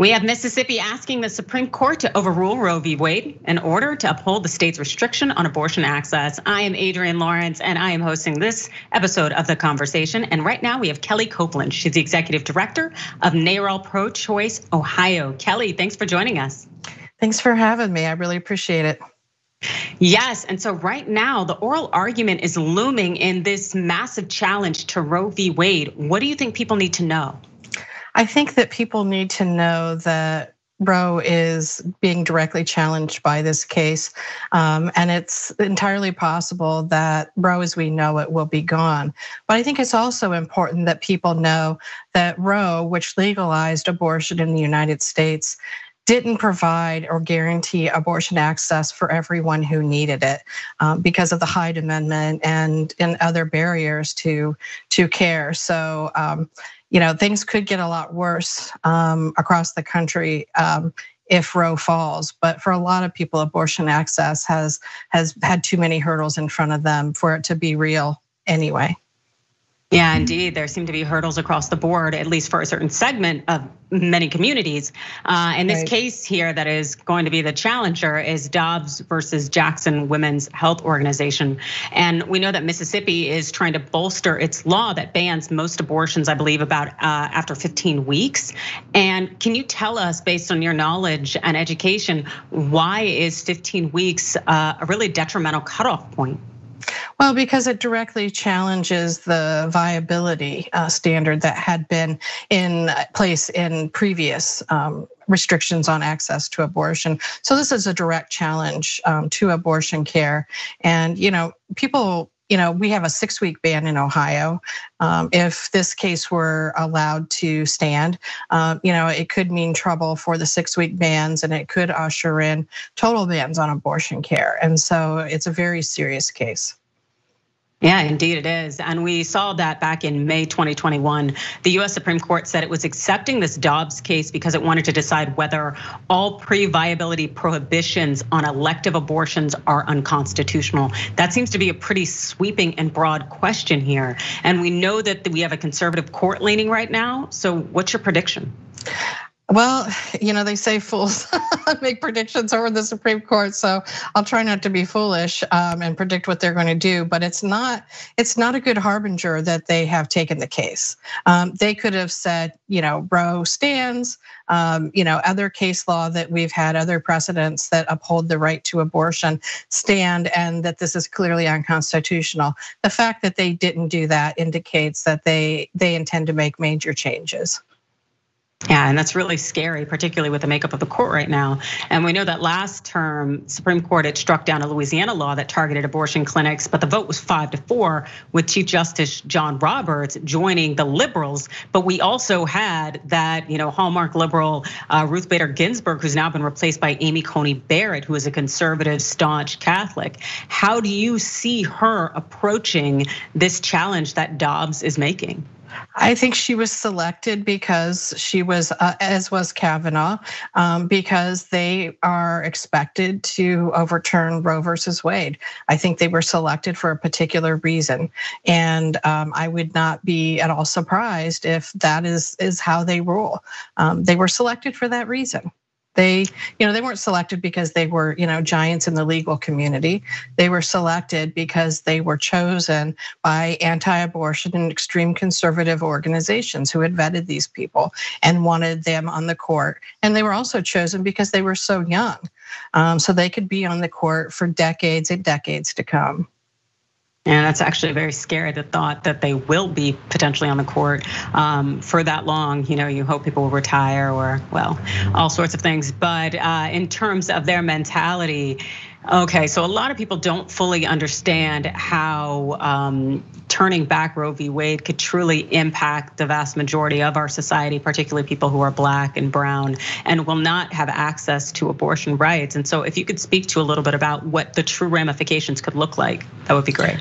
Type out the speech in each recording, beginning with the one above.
We have Mississippi asking the Supreme Court to overrule Roe v. Wade in order to uphold the state's restriction on abortion access. I am Adrienne Lawrence, and I am hosting this episode of The Conversation. And right now we have Kellie Copeland. She's the executive director of NARAL Pro Choice Ohio. Kellie, thanks for joining us. Thanks for having me. I really appreciate it. Yes, and so right now the oral argument is looming in this massive challenge to Roe v. Wade. What do you think people need to know? I think that people need to know that Roe is being directly challenged by this case. Um, and it's entirely possible that Roe as we know it will be gone. But I think it's also important that people know that Roe, which legalized abortion in the United States, didn't provide or guarantee abortion access for everyone who needed it um, because of the Hyde Amendment and, and other barriers to, to care. So um, you know, things could get a lot worse um, across the country um, if Roe falls. But for a lot of people, abortion access has has had too many hurdles in front of them for it to be real anyway. Yeah, indeed. There seem to be hurdles across the board, at least for a certain segment of many communities. Uh, in this right. case here, that is going to be the challenger is Dobbs versus Jackson Women's Health Organization. And we know that Mississippi is trying to bolster its law that bans most abortions, I believe, about uh, after 15 weeks. And can you tell us, based on your knowledge and education, why is 15 weeks uh, a really detrimental cutoff point? Well, because it directly challenges the viability uh, standard that had been in place in previous um, restrictions on access to abortion. So this is a direct challenge um, to abortion care. And, you know, people you know, we have a six week ban in Ohio. Um, if this case were allowed to stand, you know, it could mean trouble for the six week bans and it could usher in total bans on abortion care. And so it's a very serious case. Yeah, indeed it is. And we saw that back in May 2021. The US Supreme Court said it was accepting this Dobbs case because it wanted to decide whether all pre viability prohibitions on elective abortions are unconstitutional. That seems to be a pretty sweeping and broad question here. And we know that we have a conservative court leaning right now. So, what's your prediction? Well, you know, they say fools make predictions over the Supreme Court, so I'll try not to be foolish um, and predict what they're going to do. But it's not it's not a good harbinger that they have taken the case. Um, they could have said, you know, Roe stands. Um, you know, other case law that we've had, other precedents that uphold the right to abortion stand, and that this is clearly unconstitutional. The fact that they didn't do that indicates that they they intend to make major changes. Yeah, and that's really scary, particularly with the makeup of the court right now. And we know that last term, Supreme Court had struck down a Louisiana law that targeted abortion clinics, but the vote was five to four, with Chief Justice John Roberts joining the liberals. But we also had that, you know, hallmark liberal uh, Ruth Bader Ginsburg, who's now been replaced by Amy Coney Barrett, who is a conservative, staunch Catholic. How do you see her approaching this challenge that Dobbs is making? I think she was selected because she was, uh, as was Kavanaugh, um, because they are expected to overturn Roe versus Wade. I think they were selected for a particular reason, and um, I would not be at all surprised if that is is how they rule. Um, they were selected for that reason. They, you know, they weren't selected because they were, you know, giants in the legal community. They were selected because they were chosen by anti-abortion and extreme conservative organizations who had vetted these people and wanted them on the court. And they were also chosen because they were so young, um, so they could be on the court for decades and decades to come. And that's actually very scary, the thought that they will be potentially on the court um, for that long. You know, you hope people will retire or, well, all sorts of things. But uh, in terms of their mentality, Okay, so a lot of people don't fully understand how um, turning back Roe v. Wade could truly impact the vast majority of our society, particularly people who are black and brown and will not have access to abortion rights. And so, if you could speak to a little bit about what the true ramifications could look like, that would be great.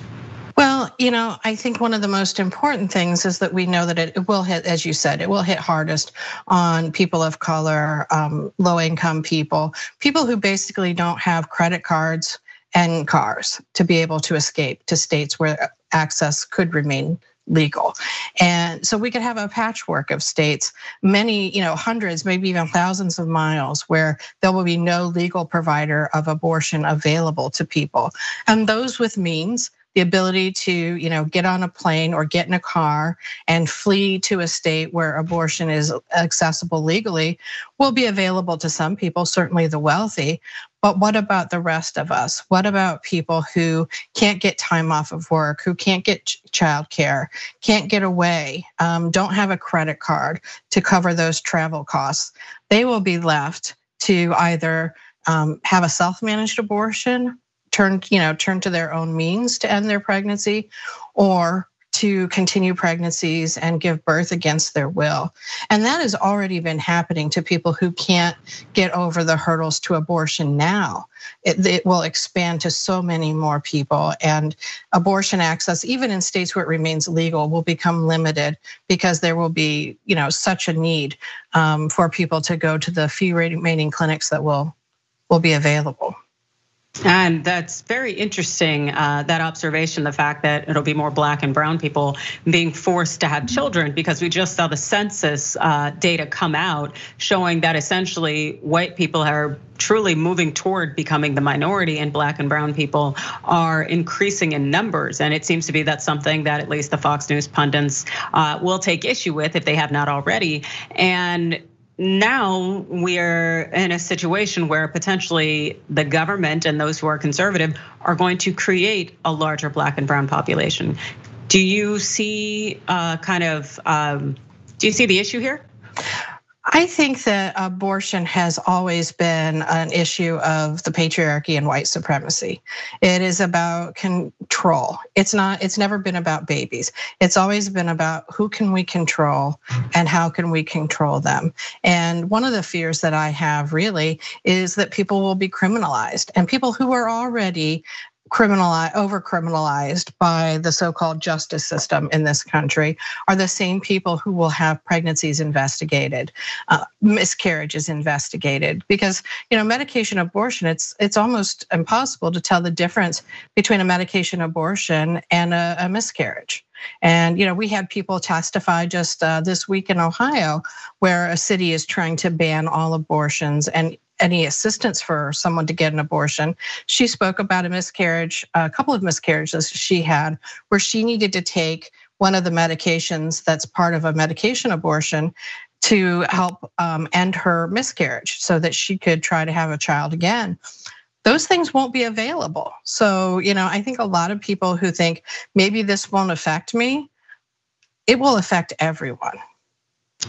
Well, you know, I think one of the most important things is that we know that it will hit, as you said, it will hit hardest on people of color, um, low income people, people who basically don't have credit cards and cars to be able to escape to states where access could remain legal. And so we could have a patchwork of states, many, you know, hundreds, maybe even thousands of miles where there will be no legal provider of abortion available to people. And those with means the ability to you know get on a plane or get in a car and flee to a state where abortion is accessible legally will be available to some people certainly the wealthy. But what about the rest of us? What about people who can't get time off of work who can't get childcare can't get away um, don't have a credit card to cover those travel costs? They will be left to either um, have a self-managed abortion turn, you know, turn to their own means to end their pregnancy or to continue pregnancies and give birth against their will. And that has already been happening to people who can't get over the hurdles to abortion now. It, it, will expand to so many more people, and abortion access, even in states where it remains legal, will become limited because there will be, you know, such a need um, for people to go to the few remaining clinics that will will be available. And that's very interesting, uh, that observation, the fact that it'll be more black and brown people being forced to have children, because we just saw the census uh, data come out showing that essentially white people are truly moving toward becoming the minority and black and brown people are increasing in numbers. And it seems to be that something that at least the Fox News pundits uh, will take issue with if they have not already. And now we're in a situation where potentially the government and those who are conservative are going to create a larger black and brown population. Do you see uh, kind of, um, do you see the issue here? I think that abortion has always been an issue of the patriarchy and white supremacy. It is about control. It's not, it's never been about babies. It's always been about who can we control and how can we control them. And one of the fears that I have really is that people will be criminalized and people who are already criminalized, over criminalized by the so-called justice system in this country are the same people who will have pregnancies investigated, uh, miscarriages investigated. Because you know, medication abortion, it's it's almost impossible to tell the difference between a medication abortion and a, a miscarriage. And you know, we had people testify just uh, this week in Ohio, where a city is trying to ban all abortions, and any assistance for someone to get an abortion. She spoke about a miscarriage, a couple of miscarriages she had, where she needed to take one of the medications that's part of a medication abortion to help um, end her miscarriage so that she could try to have a child again. Those things won't be available. So, you know, I think a lot of people who think maybe this won't affect me, it will affect everyone.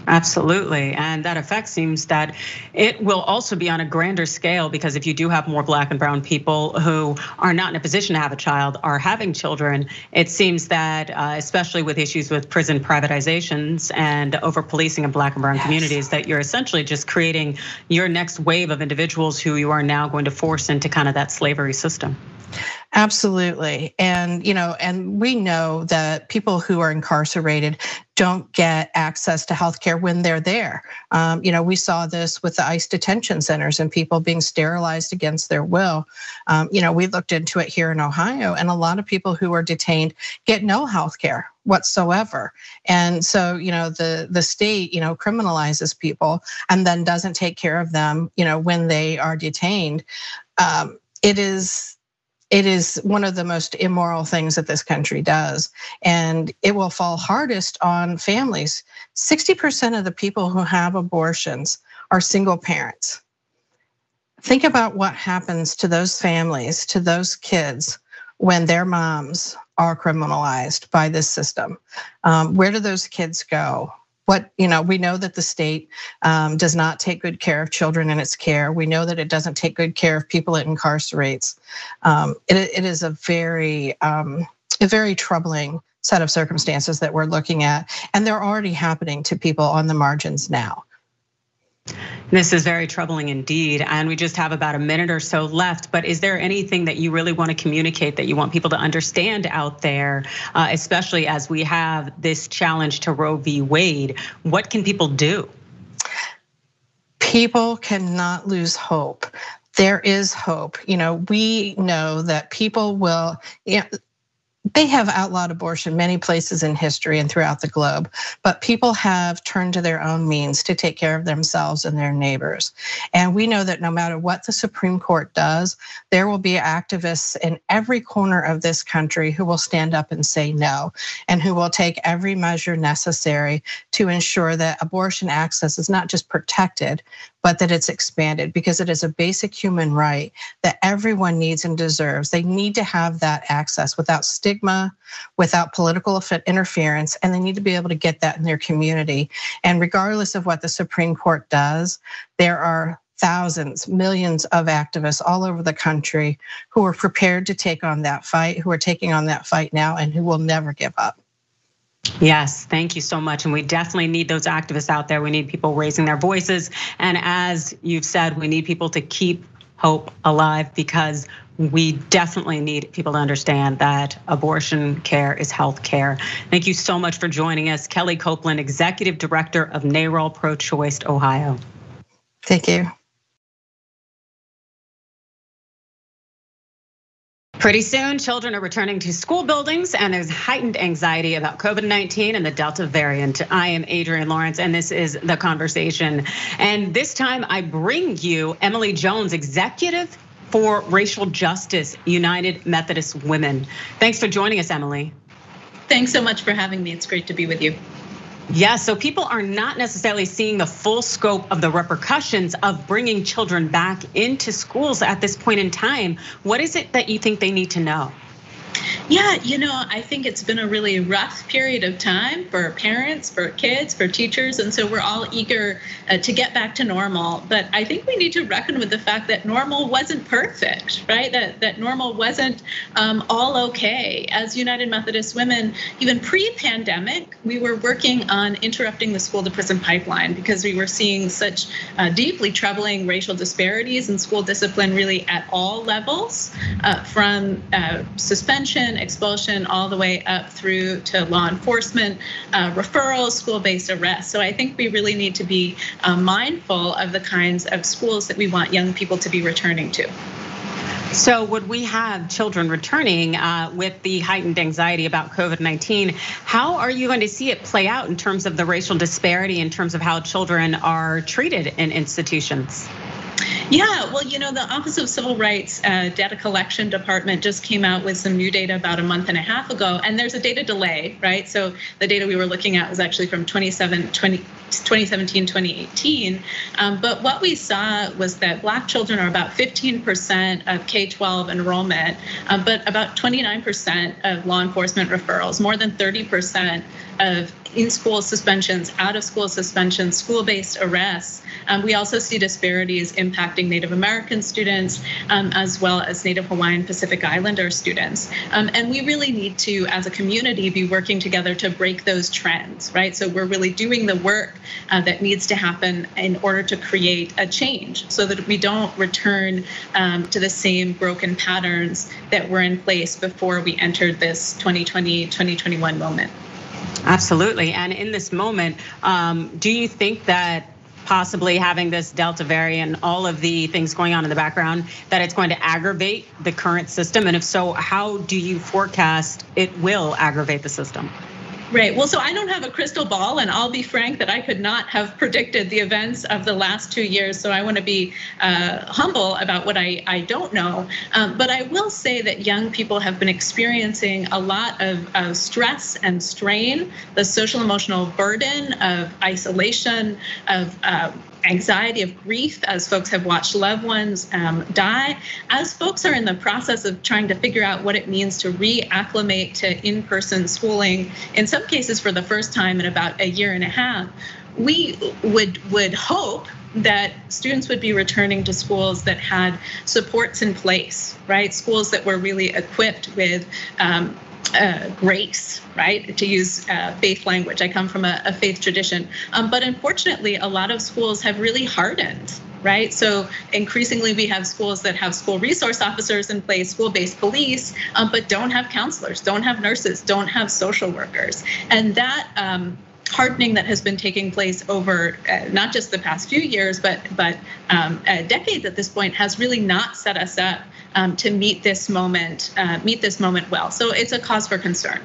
Absolutely. And that effect seems that it will also be on a grander scale because if you do have more black and brown people who are not in a position to have a child are having children, it seems that, uh, especially with issues with prison privatizations and over policing in black and brown yes. communities, that you're essentially just creating your next wave of individuals who you are now going to force into kind of that slavery system. Absolutely. And, you know, and we know that people who are incarcerated don't get access to healthcare when they're there. Um, you know, we saw this with the ICE detention centers and people being sterilized against their will. Um, you know, we looked into it here in Ohio, and a lot of people who are detained get no healthcare whatsoever. And so, you know, the the state, you know, criminalizes people and then doesn't take care of them, you know, when they are detained. Um, it is it is one of the most immoral things that this country does. And it will fall hardest on families. 60% of the people who have abortions are single parents. Think about what happens to those families, to those kids, when their moms are criminalized by this system. Um, where do those kids go? What you know we know that the state um, does not take good care of children in its care. We know that it doesn't take good care of people it incarcerates. Um, it, it is a very um, a very troubling set of circumstances that we're looking at and they're already happening to people on the margins now this is very troubling indeed. And we just have about a minute or so left. But is there anything that you really want to communicate that you want people to understand out there, uh, especially as we have this challenge to Roe v. Wade? What can people do? People cannot lose hope. There is hope. You know, we know that people will, you know, they have outlawed abortion many places in history and throughout the globe, but people have turned to their own means to take care of themselves and their neighbors. And we know that no matter what the Supreme Court does, there will be activists in every corner of this country who will stand up and say no, and who will take every measure necessary to ensure that abortion access is not just protected, but that it's expanded because it is a basic human right that everyone needs and deserves. They need to have that access without stigma, without political interference, and they need to be able to get that in their community. And regardless of what the Supreme Court does, there are thousands, millions of activists all over the country who are prepared to take on that fight, who are taking on that fight now, and who will never give up. Yes, thank you so much. And we definitely need those activists out there. We need people raising their voices. And as you've said, we need people to keep hope alive because we definitely need people to understand that abortion care is health care. Thank you so much for joining us. Kellie Copeland, Executive Director of NARAL Pro Choice Ohio. Thank you. Pretty soon, children are returning to school buildings, and there's heightened anxiety about COVID 19 and the Delta variant. I am Adrienne Lawrence, and this is the conversation. And this time, I bring you Emily Jones, executive for Racial Justice, United Methodist Women. Thanks for joining us, Emily. Thanks so much for having me. It's great to be with you. Yeah, so people are not necessarily seeing the full scope of the repercussions of bringing children back into schools at this point in time. What is it that you think they need to know? Yeah, you know, I think it's been a really rough period of time for parents, for kids, for teachers. And so we're all eager uh, to get back to normal. But I think we need to reckon with the fact that normal wasn't perfect, right? That, that normal wasn't um, all okay. As United Methodist Women, even pre pandemic, we were working on interrupting the school to prison pipeline because we were seeing such uh, deeply troubling racial disparities in school discipline, really at all levels, uh, from suspension expulsion, all the way up through to law enforcement, uh, referrals, school-based arrests. So I think we really need to be uh, mindful of the kinds of schools that we want young people to be returning to. So, would we have children returning uh, with the heightened anxiety about COVID 19? How are you going to see it play out in terms of the racial disparity, in terms of how children are treated in institutions? Yeah, well, you know, the Office of Civil Rights uh, Data Collection Department just came out with some new data about a month and a half ago, and there's a data delay, right? So the data we were looking at was actually from 2017, 2018. Um, but what we saw was that Black children are about 15% of K 12 enrollment, um, but about 29% of law enforcement referrals, more than 30% of in school suspensions, out of school suspensions, school based arrests. Um, we also see disparities impacting Native American students um, as well as Native Hawaiian Pacific Islander students. Um, and we really need to, as a community, be working together to break those trends, right? So we're really doing the work uh, that needs to happen in order to create a change so that we don't return um, to the same broken patterns that were in place before we entered this 2020 2021 moment. Absolutely. And in this moment, um, do you think that possibly having this Delta variant, all of the things going on in the background, that it's going to aggravate the current system? And if so, how do you forecast it will aggravate the system? Right. Well, so I don't have a crystal ball, and I'll be frank that I could not have predicted the events of the last two years. So I want to be uh, humble about what I, I don't know. Um, but I will say that young people have been experiencing a lot of, stress and strain, the social emotional burden of isolation, of uh, anxiety of grief as folks have watched loved ones um, die, as folks are in the process of trying to figure out what it means to reacclimate to in person schooling, in some cases for the first time in about a year and a half, we would, would hope that students would be returning to schools that had supports in place, right? Schools that were really equipped with um, uh, grace, right? To use uh, faith language. I come from a, a faith tradition. Um, but unfortunately, a lot of schools have really hardened right? So increasingly, we have schools that have school resource officers in place, school-based police, um, but don't have counselors, don't have nurses, don't have social workers, and that um, hardening that has been taking place over uh, not just the past few years, but but um, decades at this point has really not set us up um, to meet this moment, uh, meet this moment well. So it's a cause for concern.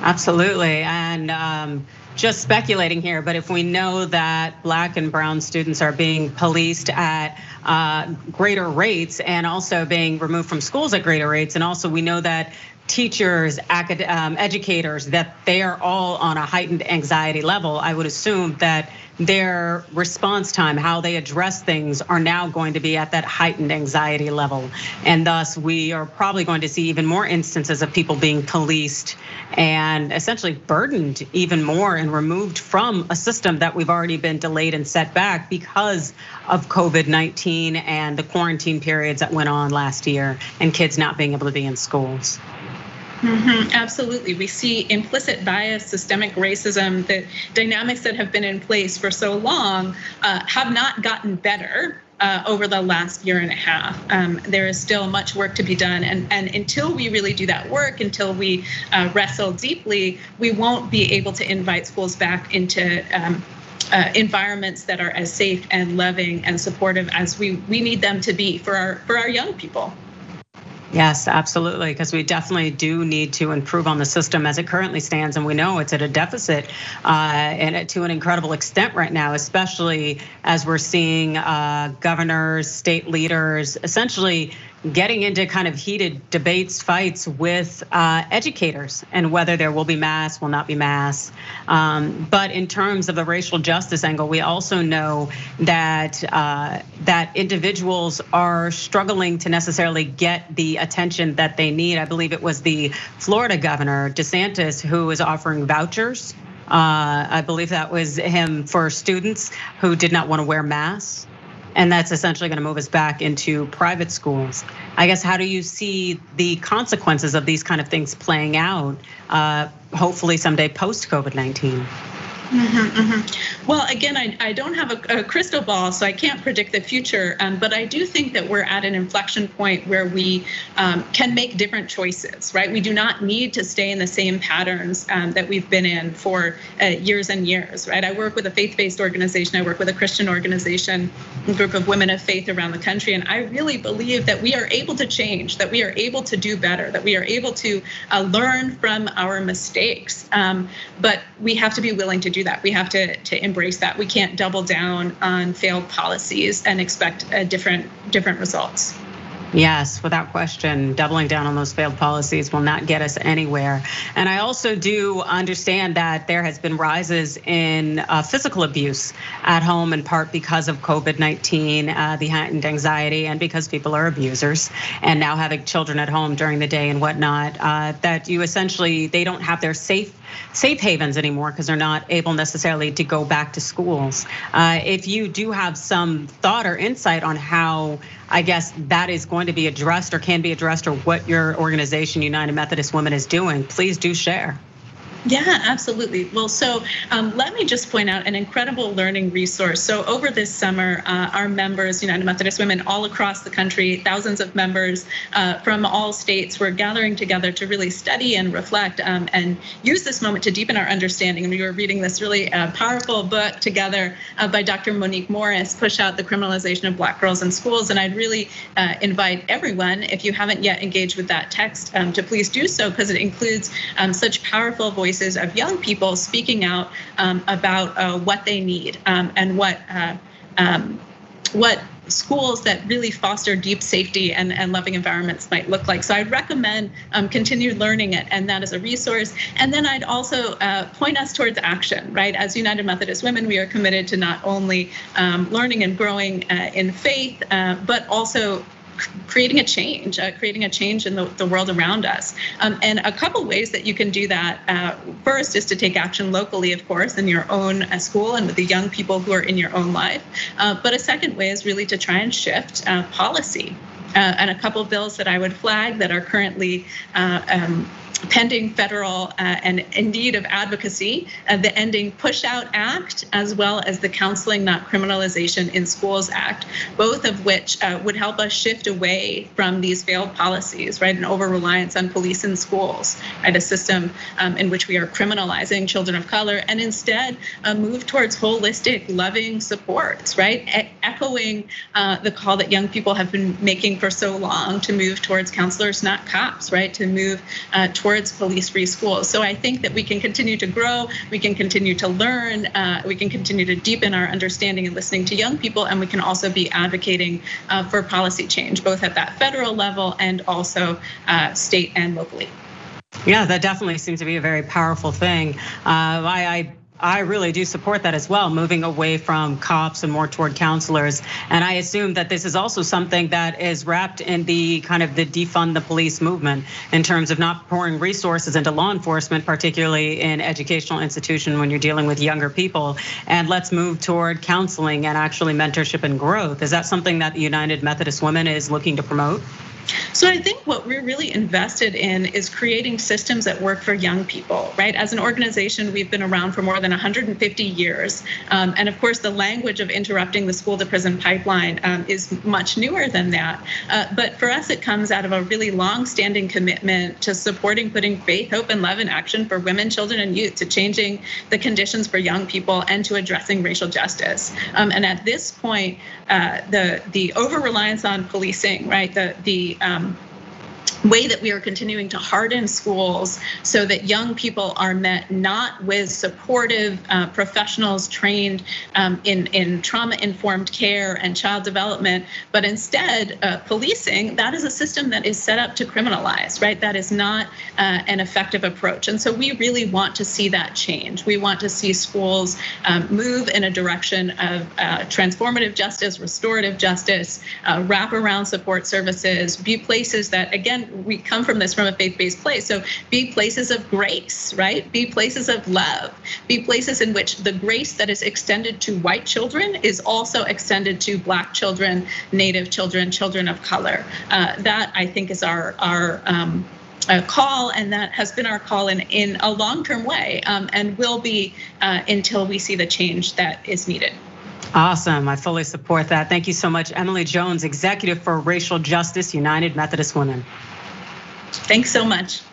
Absolutely, and. Um, just speculating here, but if we know that black and brown students are being policed at uh, greater rates and also being removed from schools at greater rates, and also we know that teachers, um, educators, that they are all on a heightened anxiety level, I would assume that their response time, how they address things, are now going to be at that heightened anxiety level. And thus, we are probably going to see even more instances of people being policed and essentially burdened even more and removed from a system that we've already been delayed and set back because of COVID 19 and the quarantine periods that went on last year and kids not being able to be in schools. Mm-hmm, absolutely. We see implicit bias, systemic racism, the dynamics that have been in place for so long uh, have not gotten better. Uh, over the last year and a half, um, there is still much work to be done, and and until we really do that work, until we uh, wrestle deeply, we won't be able to invite schools back into um, uh, environments that are as safe and loving and supportive as we we need them to be for our for our young people. Yes, absolutely, because we definitely do need to improve on the system as it currently stands, and we know it's at a deficit, uh, and to an incredible extent right now, especially as we're seeing uh, governors, state leaders, essentially getting into kind of heated debates, fights with uh, educators and whether there will be mass, will not be mass. Um, but in terms of the racial justice angle, we also know that uh, that individuals are struggling to necessarily get the attention that they need. I believe it was the Florida governor DeSantis who is offering vouchers. Uh, I believe that was him for students who did not want to wear masks and that's essentially going to move us back into private schools. I guess how do you see the consequences of these kind of things playing out? Uh, hopefully someday post COVID nineteen. Mm-hmm, mm-hmm. Well, again, I, I don't have a, a, crystal ball, so I can't predict the future. Um, but I do think that we're at an inflection point where we um, can make different choices, right? We do not need to stay in the same patterns um, that we've been in for uh, years and years, right? I work with a faith based organization, I work with a Christian organization, a group of women of faith around the country. And I really believe that we are able to change, that we are able to do better, that we are able to uh, learn from our mistakes. Um, but we have to be willing to do do that. We have to to embrace that. We can't double down on failed policies and expect a different different results. Yes, without question, doubling down on those failed policies will not get us anywhere. And I also do understand that there has been rises in uh, physical abuse at home, in part because of COVID 19, uh, the heightened anxiety, and because people are abusers and now having children at home during the day and whatnot. Uh, that you essentially, they don't have their safe safe havens anymore because they're not able necessarily to go back to schools. Uh, if you do have some thought or insight on how, I guess, that is going to be addressed or can be addressed, or what your organization, United Methodist Women, is doing, please do share. Yeah, absolutely. Well, so um, let me just point out an incredible learning resource. So over this summer, uh, our members, United Methodist Women, all across the country, thousands of members uh, from all states, were gathering together to really study and reflect um, and use this moment to deepen our understanding. And we were reading this really uh, powerful book together uh, by Dr. Monique Morris, "Push Out the Criminalization of Black Girls in Schools." And I'd really uh, invite everyone, if you haven't yet engaged with that text, um, to please do so because it includes um, such powerful voices voices of young people speaking out um, about uh, what they need um, and what uh, um, what schools that really foster deep safety and, and loving environments might look like. So I'd recommend um, continued learning it and that as a resource. And then I'd also uh, point us towards action, right? As United Methodist Women, we are committed to not only um, learning and growing uh, in faith, uh, but also creating a change, uh, creating a change in the, the world around us. Um, and a couple ways that you can do that. Uh, first is to take action locally, of course, in your own uh, school and with the young people who are in your own life. Uh, but a second way is really to try and shift uh, policy. Uh, and a couple bills that I would flag that are currently um, pending federal uh, and indeed of advocacy, the Ending Push Out Act, as well as the Counseling Not Criminalization in Schools Act, both of which uh, would help us shift away from these failed policies, right? An over reliance on police in schools, right? A system um, in which we are criminalizing children of color and instead uh, move towards holistic, loving supports, right? Echoing the call that young people have been making for so long to move towards counselors, not cops, right? To move uh, towards towards police-free schools. So I think that we can continue to grow, we can continue to learn, uh, we can continue to deepen our understanding and listening to young people, and we can also be advocating uh, for policy change, both at that federal level and also uh, state and locally. Yeah, that definitely seems to be a very powerful thing. Uh, I, I I really do support that as well, moving away from cops and more toward counselors. And I assume that this is also something that is wrapped in the kind of the defund the police movement in terms of not pouring resources into law enforcement, particularly in educational institution when you're dealing with younger people. And let's move toward counseling and actually mentorship and growth. Is that something that the United Methodist Women is looking to promote? So I think what we're really invested in is creating systems that work for young people, right? As an organization, we've been around for more than 150 years. Um, and of course, the language of interrupting the school to prison pipeline um, is much newer than that. Uh, but for us, it comes out of a really long standing commitment to supporting putting faith, hope, and love in action for women, children, and youth, to changing the conditions for young people and to addressing racial justice. Um, and at this point, uh, the, the over reliance on policing, right? The, the um, way that we are continuing to harden schools so that young people are met not with supportive uh, professionals trained um, in, in trauma informed care and child development, but instead uh, policing, that is a system that is set up to criminalize, right? That is not uh, an effective approach. And so we really want to see that change. We want to see schools um, move in a direction of transformative justice, restorative justice, wraparound support services, be places that, again, we come from this from a faith-based place. So be places of grace, right? Be places of love. Be places in which the grace that is extended to white children is also extended to black children, native children, children of color. Uh, that I think is our our um, call, and that has been our call in in a long-term way, um, and will be uh, until we see the change that is needed. Awesome. I fully support that. Thank you so much, Emily Jones, Executive for Racial Justice, United Methodist Women. Thanks so much.